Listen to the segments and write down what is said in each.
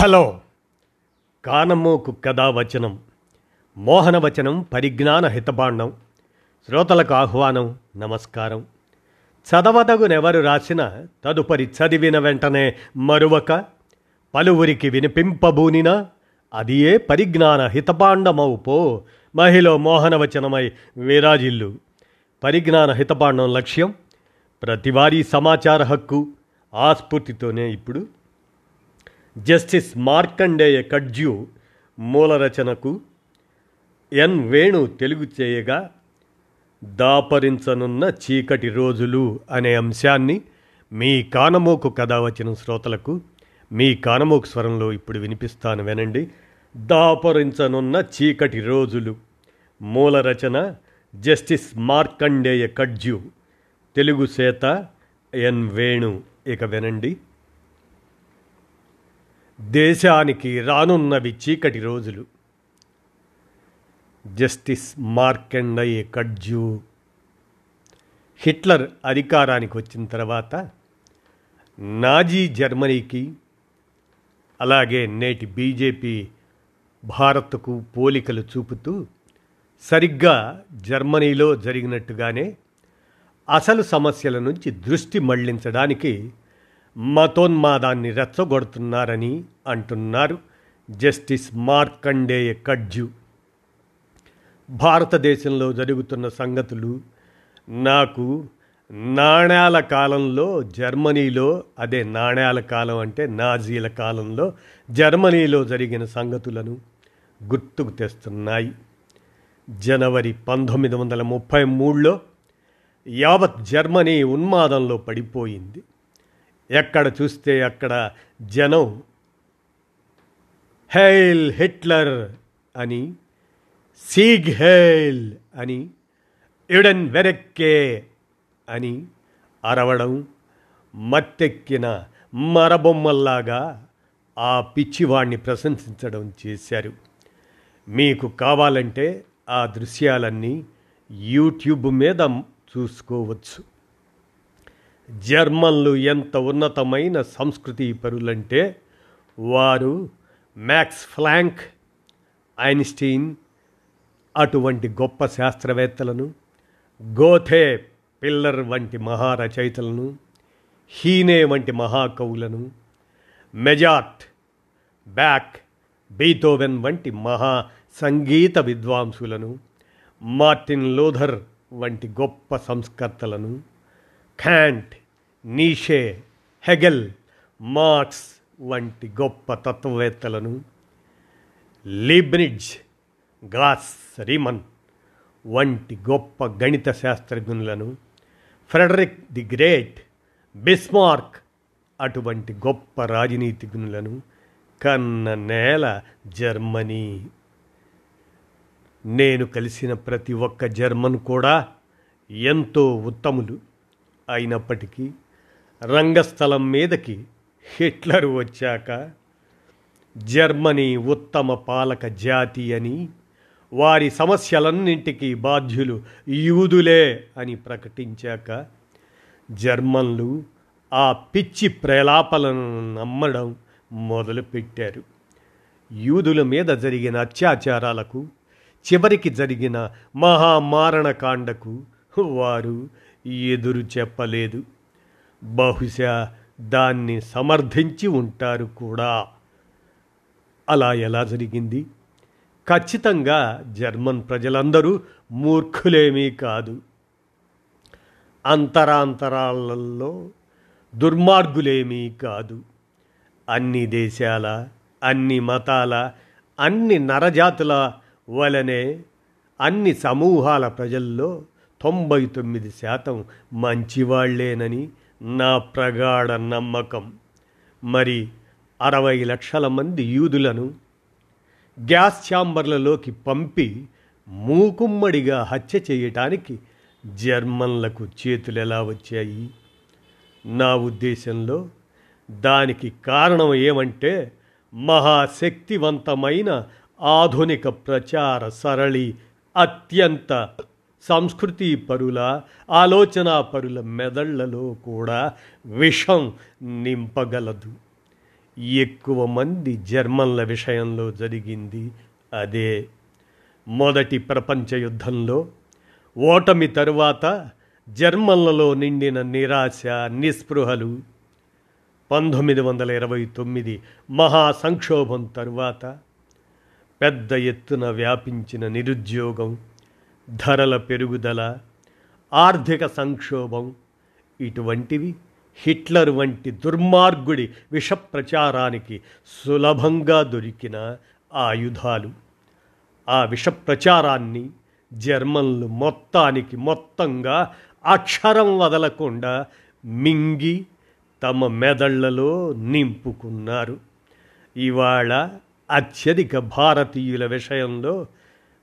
Hello. కానమ్మోకు కథావచనం మోహనవచనం పరిజ్ఞాన హితబాండం శ్రోతలకు ఆహ్వానం నమస్కారం. చదవదగునెవరు రాసిన తదుపరి చదివిన వెంటనే మరువక పలువురికి వినిపింపబూనినా అది ఏ పరిజ్ఞాన హితపాండమవు పో మహిళ మోహనవచనమై విరాజిల్లు. పరిజ్ఞాన హితపాండం లక్ష్యం ప్రతివారీ సమాచార హక్కు ఆస్ఫూర్తితోనే ఇప్పుడు జస్టిస్ మార్కండేయ కడ్జ్యూ మూల రచనకు ఎన్ వేణు తెలుగు చేయగా దాపరించనున్న చీకటి రోజులు అనే అంశాన్ని మీ కానమోకు కథ వచ్చిన శ్రోతలకు మీ కానమోకు స్వరంలో ఇప్పుడు వినిపిస్తాను వినండి. దాపరించనున్న చీకటి రోజులు మూల రచన జస్టిస్ మార్కండేయ కడ్జ్యూ తెలుగు సేత ఎన్ వేణు. ఇక వినండి. దేశానికి రానున్నవి చీకటి రోజులు. జస్టిస్ మార్కెండయ్య కడ్జూ. హిట్లర్ అధికారానికి వచ్చిన తర్వాత నాజీ జర్మనీకి అలాగే నేటి బీజేపీ భారత్కు పోలికలు చూపుతూ సరిగ్గా జర్మనీలో జరిగినట్టుగానే అసలు సమస్యల నుంచి దృష్టి మళ్ళించడానికి మతోన్మాదాన్ని రెచ్చగొడుతున్నారని అంటున్నారు జస్టిస్ మార్కండేయ కడ్జు భారతదేశంలో జరుగుతున్న సంగతులు నాకు నాణ్యాల కాలంలో జర్మనీలో అదే నాణ్యాల కాలం అంటే నాజీల కాలంలో జర్మనీలో జరిగిన సంగతులను గుర్తుకు తెస్తున్నాయి. జనవరి పంతొమ్మిది వందల ముప్పై మూడులో యావత్ జర్మనీ ఉన్మాదంలో పడిపోయింది. ఎక్కడ చూస్తే అక్కడ జనం హెయిల్ హిట్లర్ అని సీగ్ హెయిల్ అని ఇడన్ వెరెక్కే అని అరవడం మత్తెక్కిన మరబొమ్మల్లాగా ఆ పిచ్చివాణ్ణి ప్రశంసించడం చేశారు. మీకు కావాలంటే ఆ దృశ్యాలన్నీ యూట్యూబ్ మీద చూసుకోవచ్చు. జర్మన్లు ఎంత ఉన్నతమైన సంస్కృతి పరులంటే వారు మ్యాక్స్ ఫ్లాంక్ ఐన్స్టీన్ అటువంటి గొప్ప శాస్త్రవేత్తలను గోథే పిల్లర్ వంటి మహారచయితలను హీనే వంటి మహాకవులను మెజార్ట్ బ్యాక్ బీతోవెన్ వంటి మహా సంగీత విద్వాంసులను మార్టిన్ లూథర్ వంటి గొప్ప సంస్కర్తలను ఖాంట్ నీషే హెగెల్ మార్క్స్ వంటి గొప్ప తత్వవేత్తలను లీబ్నిడ్జ్ గ్లాస్ రీమన్ వంటి గొప్ప గణిత శాస్త్రజ్ఞులను ఫ్రెడరిక్ ది గ్రేట్ బిస్మార్క్ అటువంటి గొప్ప రాజనీతిజ్ఞులను కన్న నేల జర్మనీ. నేను కలిసిన ప్రతి ఒక్క జర్మన్ కూడా ఎంతో ఉత్తములు. అయినప్పటికీ రంగస్థలం మీదకి హిట్లర్ వచ్చాక జర్మనీ ఉత్తమ పాలక జాతి అని వారి సమస్యలన్నింటికీ బాధ్యులు యూదులే అని ప్రకటించాక జర్మన్లు ఆ పిచ్చి ప్రలాపలను నమ్మడం మొదలుపెట్టారు. యూదుల మీద జరిగిన అత్యాచారాలకు చివరికి జరిగిన మహామారణకాండకు వారు ఎదురు చెప్పలేదు. బహుశా దాన్ని సమర్థించి ఉంటారు కూడా. అలా ఎలా జరిగింది? ఖచ్చితంగా జర్మన్ ప్రజలందరూ మూర్ఖులేమీ కాదు. అంతరాంతరాలలో దుర్మార్గులేమీ కాదు. అన్ని దేశాల అన్ని మతాల అన్ని నరజాతుల వలనే అన్ని సమూహాల ప్రజల్లో తొంభై తొమ్మిది శాతం మంచివాళ్ళేనని నా ప్రగాఢ నమ్మకం. మరి అరవై లక్షల మంది యూదులను గ్యాస్ ఛాంబర్లలోకి పంపి మూకుమ్మడిగా హత్య చేయటానికి జర్మన్లకు చేతులు ఎలా వచ్చాయి? నా ఉద్దేశంలో దానికి కారణం ఏమంటే మహాశక్తివంతమైన ఆధునిక ప్రచార సరళి అత్యంత సంస్కృతి పరుల ఆలోచనా పరుల మెదళ్ళలో కూడా విషం నింపగలదు. ఎక్కువ మంది జర్మన్ల విషయంలో జరిగింది అదే. మొదటి ప్రపంచ యుద్ధంలో ఓటమి తరువాత జర్మన్లలో నిండిన నిరాశ నిస్పృహలు. పంతొమ్మిది వందల ఇరవై తొమ్మిది మహా సంక్షోభం తరువాత పెద్ద ఎత్తున వ్యాపించిన నిరుద్యోగం. ధరల పెరుగుదల ఆర్థిక సంక్షోభం ఇటువంటివి హిట్లర్ వంటి దుర్మార్గుడి విష ప్రచారానికి సులభంగా దొరికిన ఆయుధాలు. ఆ విష ప్రచారాన్ని జర్మన్లు మొత్తానికి మొత్తంగా అక్షరం వదలకుండా మింగి తమ మెదళ్ళలో నింపుకున్నారు. ఇవాళ అత్యధిక భారతీయుల విషయంలో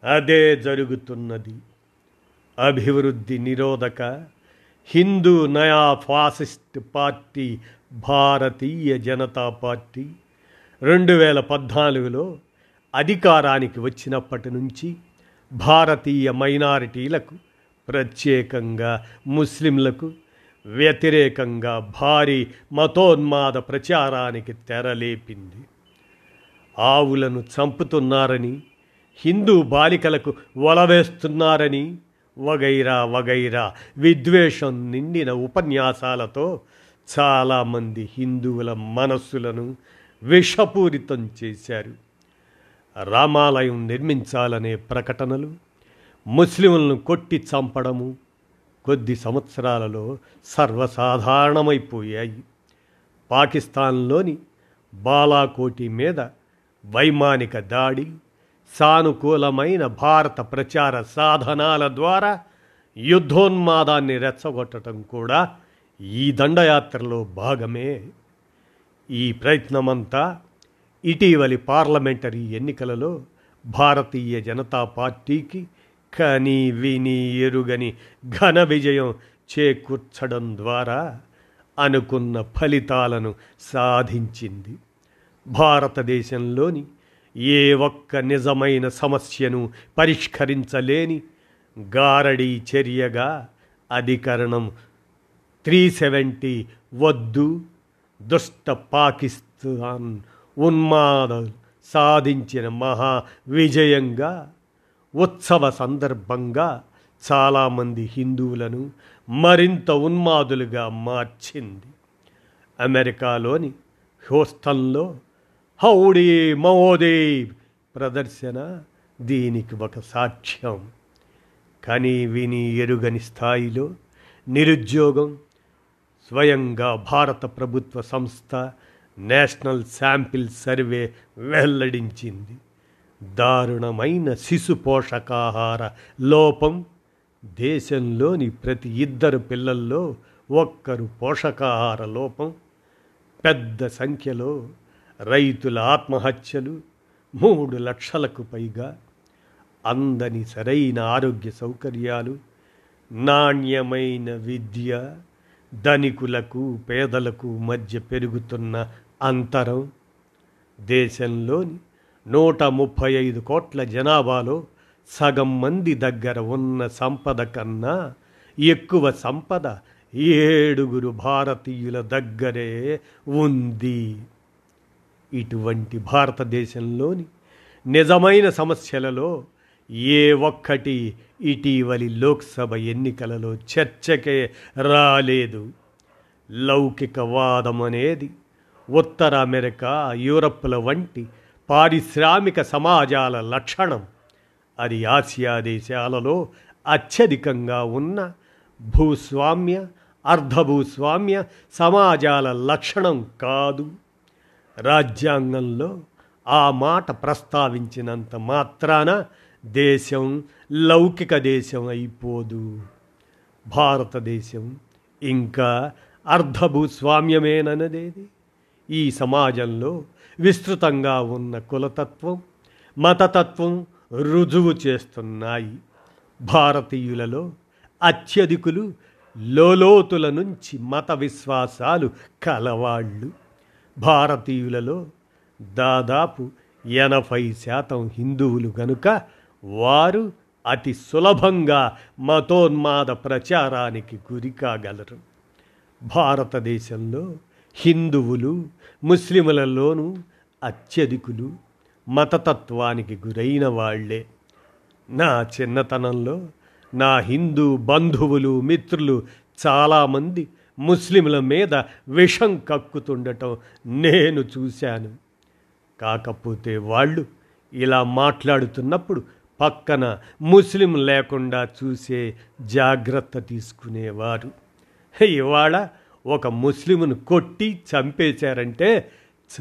అదే జరుగుతున్నది. అభివృద్ధి నిరోధక హిందూ నయా fascist party Bharatiya Janata party రెండు వేల పద్నాలుగులో అధికారానికి వచ్చినప్పటి నుంచి భారతీయ మైనారిటీలకు ప్రత్యేకంగా ముస్లింలకు వ్యతిరేకంగా భారీ మతోన్మాద ప్రచారానికి తెరలేపింది. ఆవులను చంపుతున్నారని హిందూ బాలికలకు వలవేస్తున్నారని వగైరా వగైరా విద్వేషం నిండిన ఉపన్యాసాలతో చాలామంది హిందువుల మనస్సులను విషపూరితం చేశారు. రామాలయం నిర్మించాలనే ప్రకటనలు ముస్లింలను కొట్టి చంపడము కొద్ది సంవత్సరాలలో సర్వసాధారణమైపోయాయి. పాకిస్తాన్లోని బాలాకోటి మీద వైమానిక దాడి సానుకూలమైన భారత ప్రచార సాధనాల ద్వారా యుద్ధోన్మాదాన్ని రెచ్చగొట్టడం కూడా ఈ దండయాత్రలో భాగమే. ఈ ప్రయత్నమంతా ఇటీవలి పార్లమెంటరీ ఎన్నికలలో భారతీయ జనతా పార్టీకి కని విని ఎరుగని ఘన విజయం చేకూర్చడం ద్వారా అనుకున్న ఫలితాలను సాధించింది భారతదేశంలోని ఏ ఒక్క నిజమైన సమస్యను పరిష్కరించలేని గారడీ చర్యగా అధికరణం త్రీ సెవెంటీ వద్దు దుష్ట పాకిస్తాన్ ఉన్మాద సాధించిన మహా విజయంగా ఉత్సవ సందర్భంగా చాలామంది హిందువులను మరింత ఉన్మాదులుగా మార్చింది. అమెరికాలోని హ్యూస్టన్లో హౌడీ మహోదీ. ప్రదర్శన దీనికి ఒక సాక్ష్యం. కానీ విని ఎరుగని స్థాయిలో నిరుద్యోగం స్వయంగా భారత ప్రభుత్వ సంస్థ నేషనల్ శాంపిల్ సర్వే వెల్లడించింది. దారుణమైన శిశు పోషకాహార లోపం దేశంలోని ప్రతి ఇద్దరు పిల్లల్లో ఒక్కరు పోషకాహార లోపం పెద్ద సంఖ్యలో రైతుల ఆత్మహత్యలు మూడు లక్షలకు పైగా అందని సరైన ఆరోగ్య సౌకర్యాలు నాణ్యమైన విద్య ధనికులకు పేదలకు మధ్య పెరుగుతున్న అంతరం దేశంలోని నూట ముప్పై ఐదు కోట్ల జనాభాలో సగం మంది దగ్గర ఉన్న సంపద కన్నా ఎక్కువ సంపద ఏడుగురు భారతీయుల దగ్గరే ఉంది. ఇటువంటి భారతదేశంలోని నిజమైన సమస్యలలో ఏ ఒక్కటి ఇటీవలి లోక్సభ ఎన్నికలలో చర్చకే రాలేదు. లౌకికవాదం అనేది ఉత్తర అమెరికా యూరప్ల వంటి పారిశ్రామిక సమాజాల లక్షణం. అది ఆసియా దేశాలలో అత్యధికంగా ఉన్న భూస్వామ్య అర్ధభూస్వామ్య సమాజాల లక్షణం కాదు. రాజ్యాంగంలో ఆ మాట ప్రస్తావించినంత మాత్రాన దేశం లౌకిక దేశం అయిపోదు. భారతదేశం ఇంకా అర్ధభూస్వామ్యమేననేది ఈ సమాజంలో విస్తృతంగా ఉన్న కులతత్వం మతతత్వం రుజువు చేస్తున్నాయి. భారతీయులలో అత్యధికులు లోలోతుల నుంచి మత విశ్వాసాలు కలవాళ్ళు. భారతీయులలో దాదాపు ఎనభై శాతం హిందువులు గనుక వారు అతి సులభంగా మతోన్మాద ప్రచారానికి గురి కాగలరు. భారతదేశంలో హిందువులు ముస్లిములలోనూ అత్యధికులు మతతత్వానికి గురైన వాళ్ళే. నా చిన్నతనంలో నా హిందూ బంధువులు మిత్రులు చాలామంది ముస్లింల మీద విషం కక్కుతుండటం నేను చూశాను. కాకపోతే వాళ్ళు ఇలా మాట్లాడుతున్నప్పుడు పక్కన ముస్లిం లేకుండా చూసే జాగ్రత్త తీసుకునేవారు. ఇవాళ ఒక ముస్లింను కొట్టి చంపేశారంటే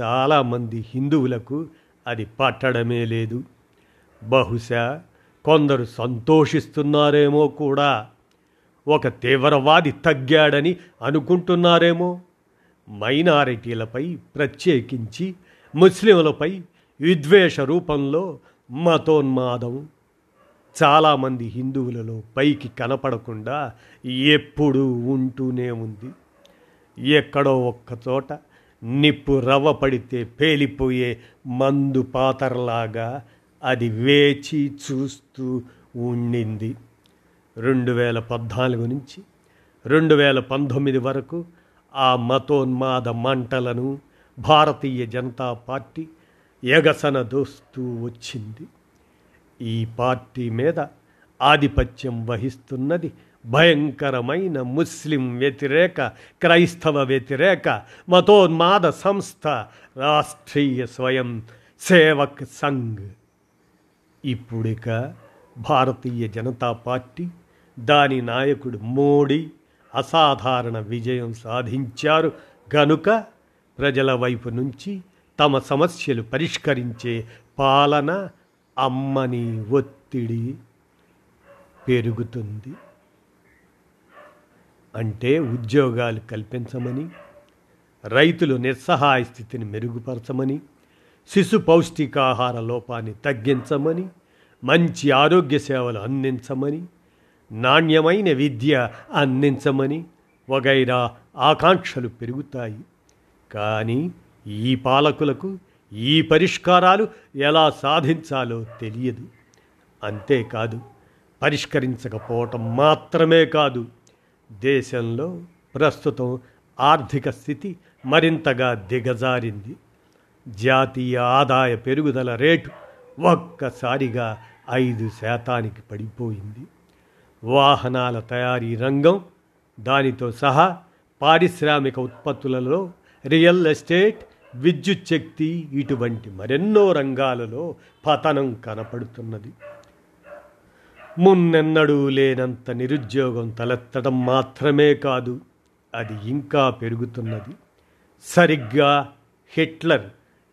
చాలామంది హిందువులకు అది పట్టడమే లేదు. బహుశా కొందరు సంతోషిస్తున్నారేమో కూడా. ఒక తీవ్రవాది తగ్గాడని అనుకుంటున్నారేమో? మైనారిటీలపై ప్రత్యేకించి ముస్లింలపై విద్వేష రూపంలో మతోన్మాదం. చాలామంది హిందువులలో పైకి కనపడకుండా ఎప్పుడూ ఉంటూనే ఉంది. ఎక్కడో ఒక్కచోట నిప్పు రవ్వ పడితే పేలిపోయే మందు పాతరలాగా అది వేచి చూస్తూ ఉండింది. రెండు వేల పద్నాలుగు నుంచి రెండు వేల పంతొమ్మిది వరకు ఆ మతోన్మాద మంటలను భారతీయ జనతా పార్టీ ఎగసన దోస్తూ వచ్చింది. ఈ పార్టీ మీద ఆధిపత్యం వహిస్తున్నది భయంకరమైన ముస్లిం వ్యతిరేక క్రైస్తవ వ్యతిరేక మతోన్మాద సంస్థ రాష్ట్రీయ స్వయం సేవక్ సంఘ్. ఇప్పుడిక భారతీయ జనతా పార్టీ దాని నాయకుడు మోడీ అసాధారణ విజయం సాధించారు. గనుక ప్రజల వైపు నుంచి తమ సమస్యలు పరిష్కరించే పాలన అమ్మని ఒత్తిడి పెరుగుతుంది. అంటే ఉద్యోగాలు కల్పించమని రైతులు నిస్సహాయ స్థితిని మెరుగుపరచమని శిశు పౌష్టికాహార లోపాన్ని తగ్గించమని మంచి ఆరోగ్య సేవలు అందించమని నాణ్యమైన విద్య అందించమని వగైరా ఆకాంక్షలు పెరుగుతాయి. కానీ ఈ పాలకులకు ఈ పరిష్కారాలు ఎలా సాధించాలో తెలియదు. అంతేకాదు పరిష్కరించకపోవటం మాత్రమే కాదు దేశంలో ప్రస్తుతం ఆర్థిక స్థితి మరింతగా దిగజారింది. జాతీయ ఆదాయ పెరుగుదల రేటు ఒక్కసారిగా ఐదు శాతానికి పడిపోయింది. వాహనాల తయారీ రంగం దానితో సహా పారిశ్రామిక ఉత్పత్తులలో రియల్ ఎస్టేట్ విద్యుత్ శక్తి ఇటువంటి మరెన్నో రంగాలలో పతనం కనపడుతున్నది. మున్నెన్నడూ లేనంత నిరుద్యోగం తలెత్తడం మాత్రమే కాదు అది ఇంకా పెరుగుతున్నది. సరిగ్గా హిట్లర్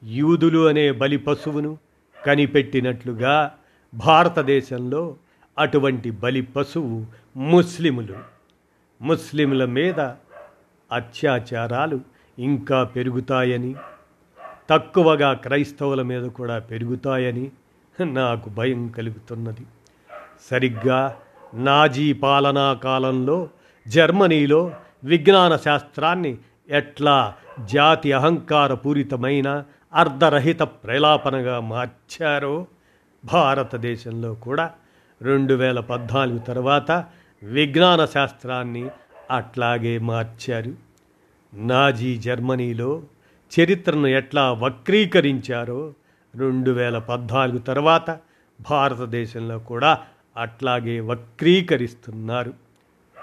యూదులు అనే బలి పశువును కనిపెట్టినట్లుగా భారతదేశంలో అటువంటి బలి పశువు ముస్లిములు. ముస్లింల మీద అత్యాచారాలు ఇంకా పెరుగుతాయని తక్కువగా క్రైస్తవుల మీద కూడా పెరుగుతాయని నాకు భయం కలుగుతున్నది. సరిగ్గా నాజీ పాలనా కాలంలో జర్మనీలో విజ్ఞాన శాస్త్రాన్ని ఎట్లా జాతి అహంకారపూరితమైన అర్ధరహిత ప్రలాపనగా మార్చారో భారతదేశంలో కూడా రెండు వేల పద్నాలుగు తర్వాత విజ్ఞాన శాస్త్రాన్ని అట్లాగే మార్చారు. నాజీ జర్మనీలో చరిత్రను ఎట్లా వక్రీకరించారో రెండు వేల పద్నాలుగు తర్వాత భారతదేశంలో కూడా అట్లాగే వక్రీకరిస్తున్నారు.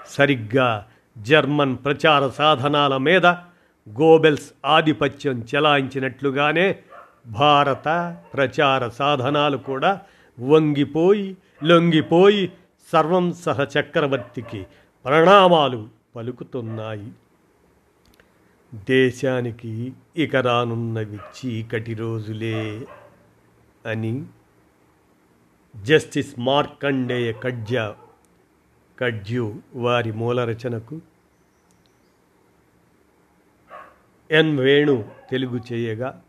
సరిగ్గా జర్మన్ ప్రచార సాధనాల మీద గోబెల్స్ ఆధిపత్యం చెలాయించినట్లుగానే భారత ప్రచార సాధనాలు కూడా వంగిపోయి లొంగిపోయి సర్వం సహ చక్రవర్తికి ప్రణామాలు పలుకుతున్నాయి. దేశానికి ఇక రానున్నవి చీకటి రోజులే అని జస్టిస్ మార్కండేయ కడ్జ కడ్జు వారి మూల రచనకు ఎన్ వేణు తెలుగు చేయగా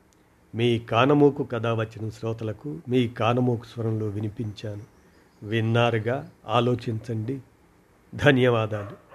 మీ కానమోకు కథ వచ్చిన శ్రోతలకు మీ కానమోకు స్వరంలో వినిపించాను. విన్నారుగా ఆలోచించండి. ధన్యవాదాలు.